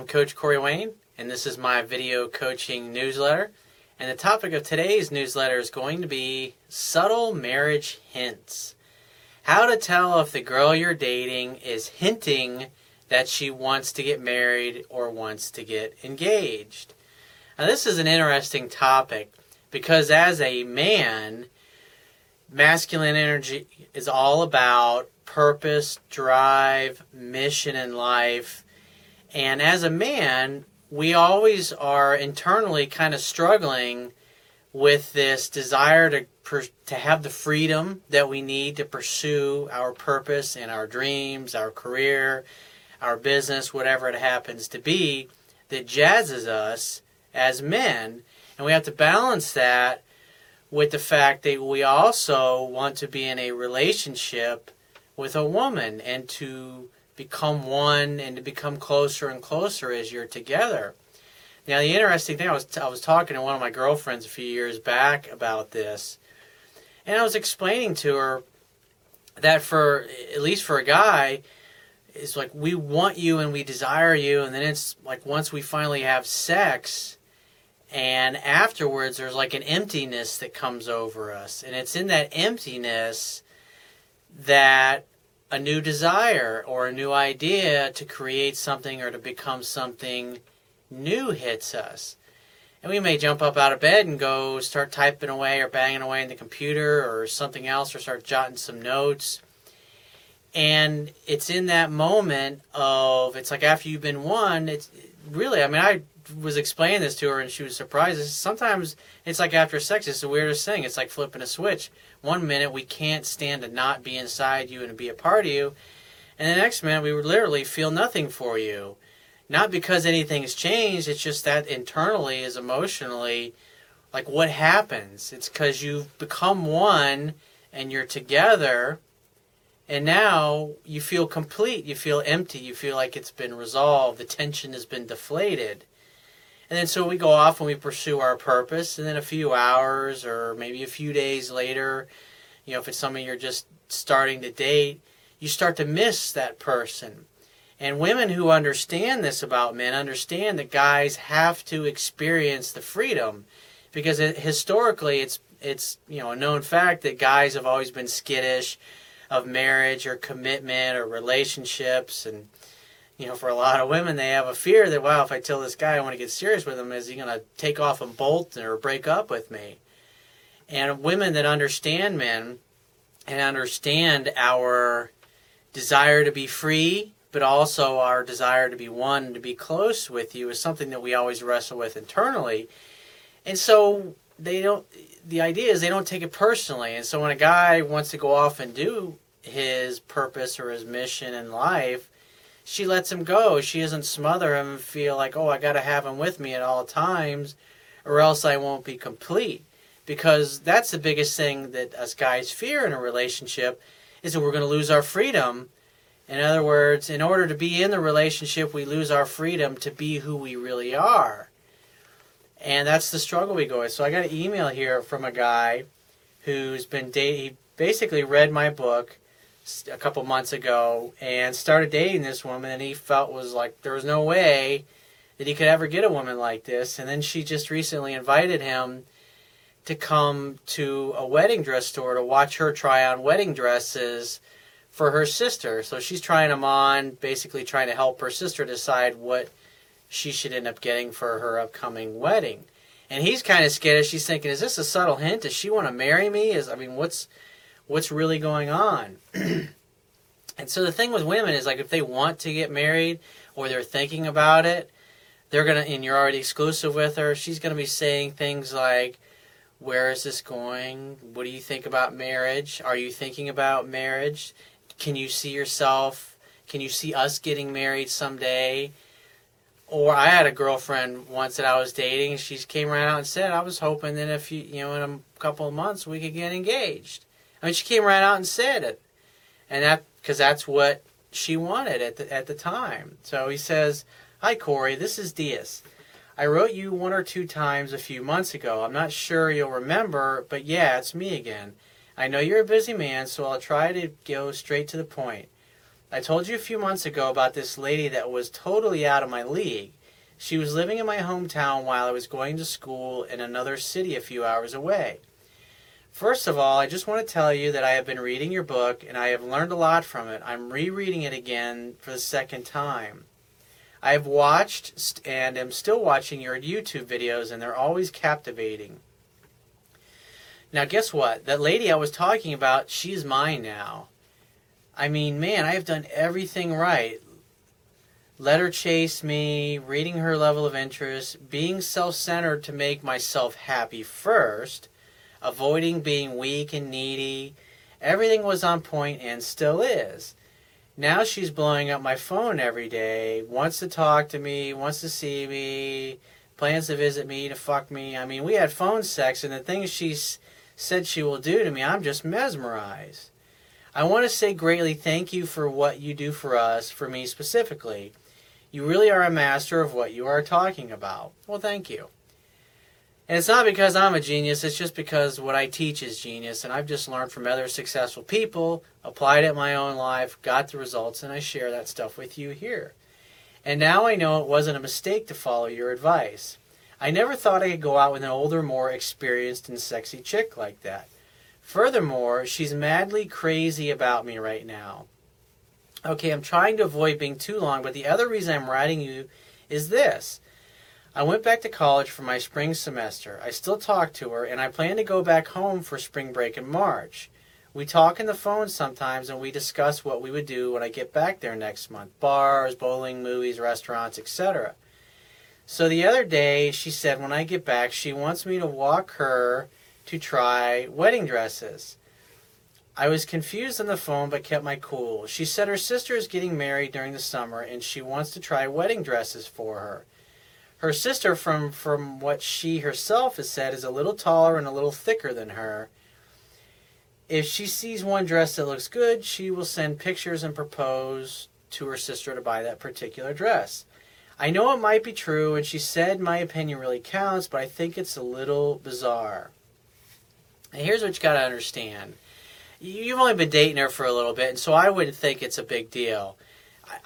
I'm Coach Corey Wayne, and this is my video coaching newsletter. And the topic of today's newsletter is going to be subtle marriage hints. How to tell if the girl you're dating is hinting that she wants to get married or wants to get engaged. Now, this is an interesting topic because as a man, masculine energy is all about purpose, drive, mission in life. And as a man, we always are internally kind of struggling with this desire to to have the freedom that we need to pursue our purpose and our dreams, our career, our business, whatever it happens to be, that jazzes us as men. And we have to balance that with the fact that we also want to be in a relationship with a woman and to become one and to become closer and closer as you're together. Now, the interesting thing, I was, I was talking to one of my girlfriends a few years back about this, and I was explaining to her that for, at least for a guy, it's like we want you and we desire you, and then it's like once we finally have sex, and afterwards there's like an emptiness that comes over us and it's in that emptiness that a new desire or a new idea to create something or to become something new hits us. And we may jump up out of bed and go start typing away or banging away in the computer or something else or start jotting some notes. And it's in that moment of it's like after you've been won it's really i mean i was explaining this to her and she was surprised. Sometimes it's like after sex, it's the weirdest thing. It's like flipping a switch. One minute we can't stand to not be inside you and to be a part of you, and the next minute we would literally feel nothing for you. Not because anything's changed, it's just that internally is emotionally like what happens. It's because you've become one and you're together and now you feel complete you feel empty you feel like it's been resolved the tension has been deflated and then so we go off and we pursue our purpose, and then a few hours or maybe a few days later, you know, if it's somebody you're just starting to date, you start to miss that person. And women who understand this about men understand that guys have to experience the freedom because it, historically it's it's you know a known fact that guys have always been skittish of marriage or commitment or relationships and you know, for a lot of women, they have a fear that, wow, if I tell this guy I want to get serious with him, is he going to take off and bolt or break up with me? And women that understand men and understand our desire to be free, but also our desire to be one, to be close with you, is something that we always wrestle with internally. And so they don't, the idea is they don't take it personally. And so when a guy wants to go off and do his purpose or his mission in life, she lets him go. She doesn't smother him and feel like, oh, I got to have him with me at all times, or else I won't be complete. Because that's the biggest thing that us guys fear in a relationship is that we're going to lose our freedom. In other words, in order to be in the relationship, we lose our freedom to be who we really are. And that's the struggle we go with. So I got an email here from a guy who's been dating, he basically read my book a couple months ago and started dating this woman and he felt was like there was no way that he could ever get a woman like this. And then she just recently invited him to come to a wedding dress store to watch her try on wedding dresses for her sister. So she's trying them on basically trying to help her sister decide what she should end up getting for her upcoming wedding. And he's kind of scared. She's thinking is this a subtle hint? Does she want to marry me? Is i mean what's what's really going on. and so the thing with women is like if they want to get married or they're thinking about it, they're gonna and you're already exclusive with her, she's gonna be saying things like, Where is this going? What do you think about marriage? Are you thinking about marriage? Can you see yourself? Can you see us getting married someday? Or I had a girlfriend once that I was dating. and She came right out and said, "I was hoping that if you, you know, in a couple of months we could get engaged." I mean, she came right out and said it, and that because that's what she wanted at the at the time. So he says, "Hi Corey, this is Diaz. I wrote you one or two times a few months ago. I'm not sure you'll remember, but yeah, it's me again. I know you're a busy man, so I'll try to go straight to the point. I told you a few months ago about this lady that was totally out of my league. She was living in my hometown while I was going to school in another city a few hours away. First of all, I just want to tell you that I have been reading your book and I have learned a lot from it. I'm rereading it again for the second time. I have watched and am still watching your YouTube videos, and they're always captivating. Now, guess what? That lady I was talking about, she's mine now. I mean, man, I have done everything right. Let her chase me, reading her level of interest, being self centered to make myself happy first, avoiding being weak and needy. Everything was on point and still is. Now she's blowing up my phone every day, wants to talk to me, wants to see me, plans to visit me, to fuck me. I mean, we had phone sex, and the things she said she will do to me, I'm just mesmerized. I want to say greatly thank you for what you do for us, for me specifically. You really are a master of what you are talking about. Well, thank you. And it's not because I'm a genius, it's just because what I teach is genius, and I've just learned from other successful people, applied it in my own life, got the results, and I share that stuff with you here. And now I know it wasn't a mistake to follow your advice. I never thought I could go out with an older, more experienced and sexy chick like that. Furthermore, she's madly crazy about me right now. Okay, I'm trying to avoid being too long, but the other reason I'm writing you is this. I went back to college for my spring semester. I still talk to her, and I plan to go back home for spring break in March. We talk on the phone sometimes, and we discuss what we would do when I get back there next month bars, bowling, movies, restaurants, etc. So the other day, she said when I get back, she wants me to walk her to try wedding dresses. I was confused on the phone but kept my cool. She said her sister is getting married during the summer and she wants to try wedding dresses for her. Her sister, from, from what she herself has said, is a little taller and a little thicker than her. If she sees one dress that looks good, she will send pictures and propose to her sister to buy that particular dress. I know it might be true, and she said my opinion really counts, but I think it's a little bizarre. And here's what you got to understand you've only been dating her for a little bit, and so I wouldn't think it's a big deal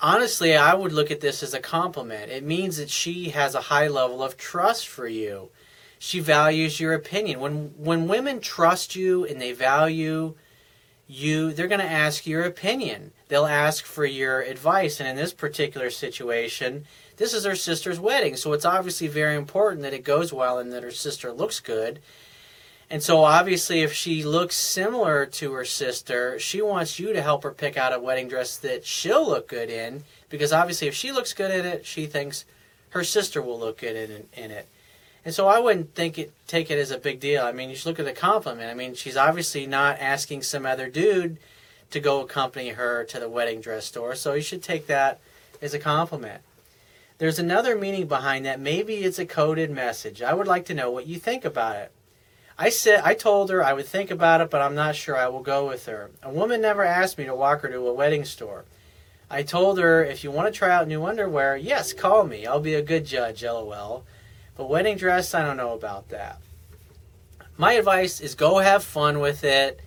honestly, I would look at this as a compliment. It means that she has a high level of trust for you. She values your opinion. When when women trust you and they value you, they're going to ask your opinion. They'll ask for your advice. And in this particular situation, this is her sister's wedding, so it's obviously very important that it goes well and that her sister looks good. And so, obviously, if she looks similar to her sister, she wants you to help her pick out a wedding dress that she'll look good in. Because obviously, if she looks good in it, she thinks her sister will look good in, in it. And so, I wouldn't think it take it as a big deal. I mean, you should look at the compliment. I mean, she's obviously not asking some other dude to go accompany her to the wedding dress store. So, you should take that as a compliment. There's another meaning behind that. Maybe it's a coded message. I would like to know what you think about it. I said I told her I would think about it, but I'm not sure I will go with her. A woman never asked me to walk her to a wedding store. I told her if you want to try out new underwear, yes, call me. I'll be a good judge, lol. But wedding dress, I don't know about that. My advice is go have fun with it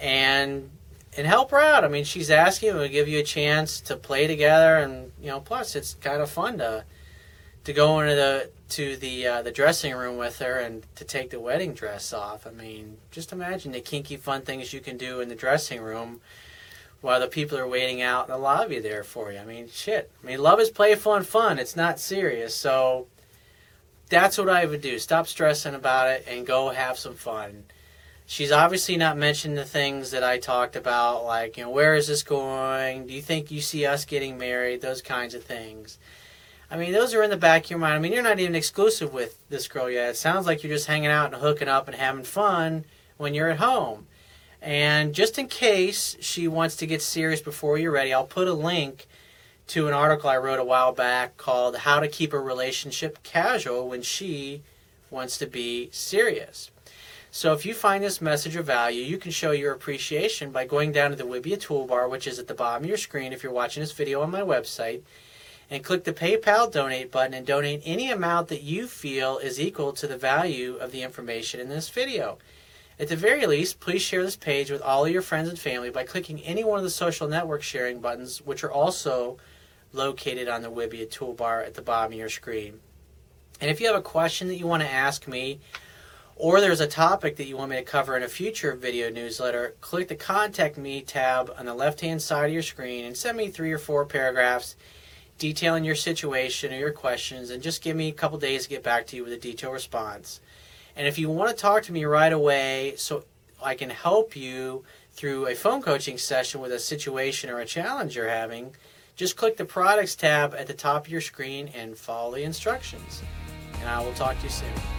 and and help her out. I mean, she's asking, we'll give you a chance to play together and you know, plus it's kind of fun to to go into the to the uh, the dressing room with her and to take the wedding dress off. I mean, just imagine the kinky fun things you can do in the dressing room while the people are waiting out in the lobby there for you. I mean, shit. I mean, love is playful and fun. It's not serious. So that's what I would do. Stop stressing about it and go have some fun. She's obviously not mentioned the things that I talked about, like, you know, where is this going? Do you think you see us getting married? Those kinds of things. I mean, those are in the back of your mind. I mean, you're not even exclusive with this girl yet. It sounds like you're just hanging out and hooking up and having fun when you're at home. And just in case she wants to get serious before you're ready, I'll put a link to an article I wrote a while back called How to Keep a Relationship Casual When She Wants to Be Serious. So if you find this message of value, you can show your appreciation by going down to the Wibiya toolbar, which is at the bottom of your screen if you're watching this video on my website and click the PayPal donate button and donate any amount that you feel is equal to the value of the information in this video. At the very least, please share this page with all of your friends and family by clicking any one of the social network sharing buttons, which are also located on the Wibiya toolbar at the bottom of your screen. And if you have a question that you want to ask me, or there's a topic that you want me to cover in a future video newsletter, click the Contact Me tab on the left hand side of your screen and send me three or four paragraphs detailing your situation or your questions, and just give me a couple days to get back to you with a detailed response. And if you want to talk to me right away so I can help you through a phone coaching session with a situation or a challenge you're having, just click the Products tab at the top of your screen and follow the instructions. And I will talk to you soon.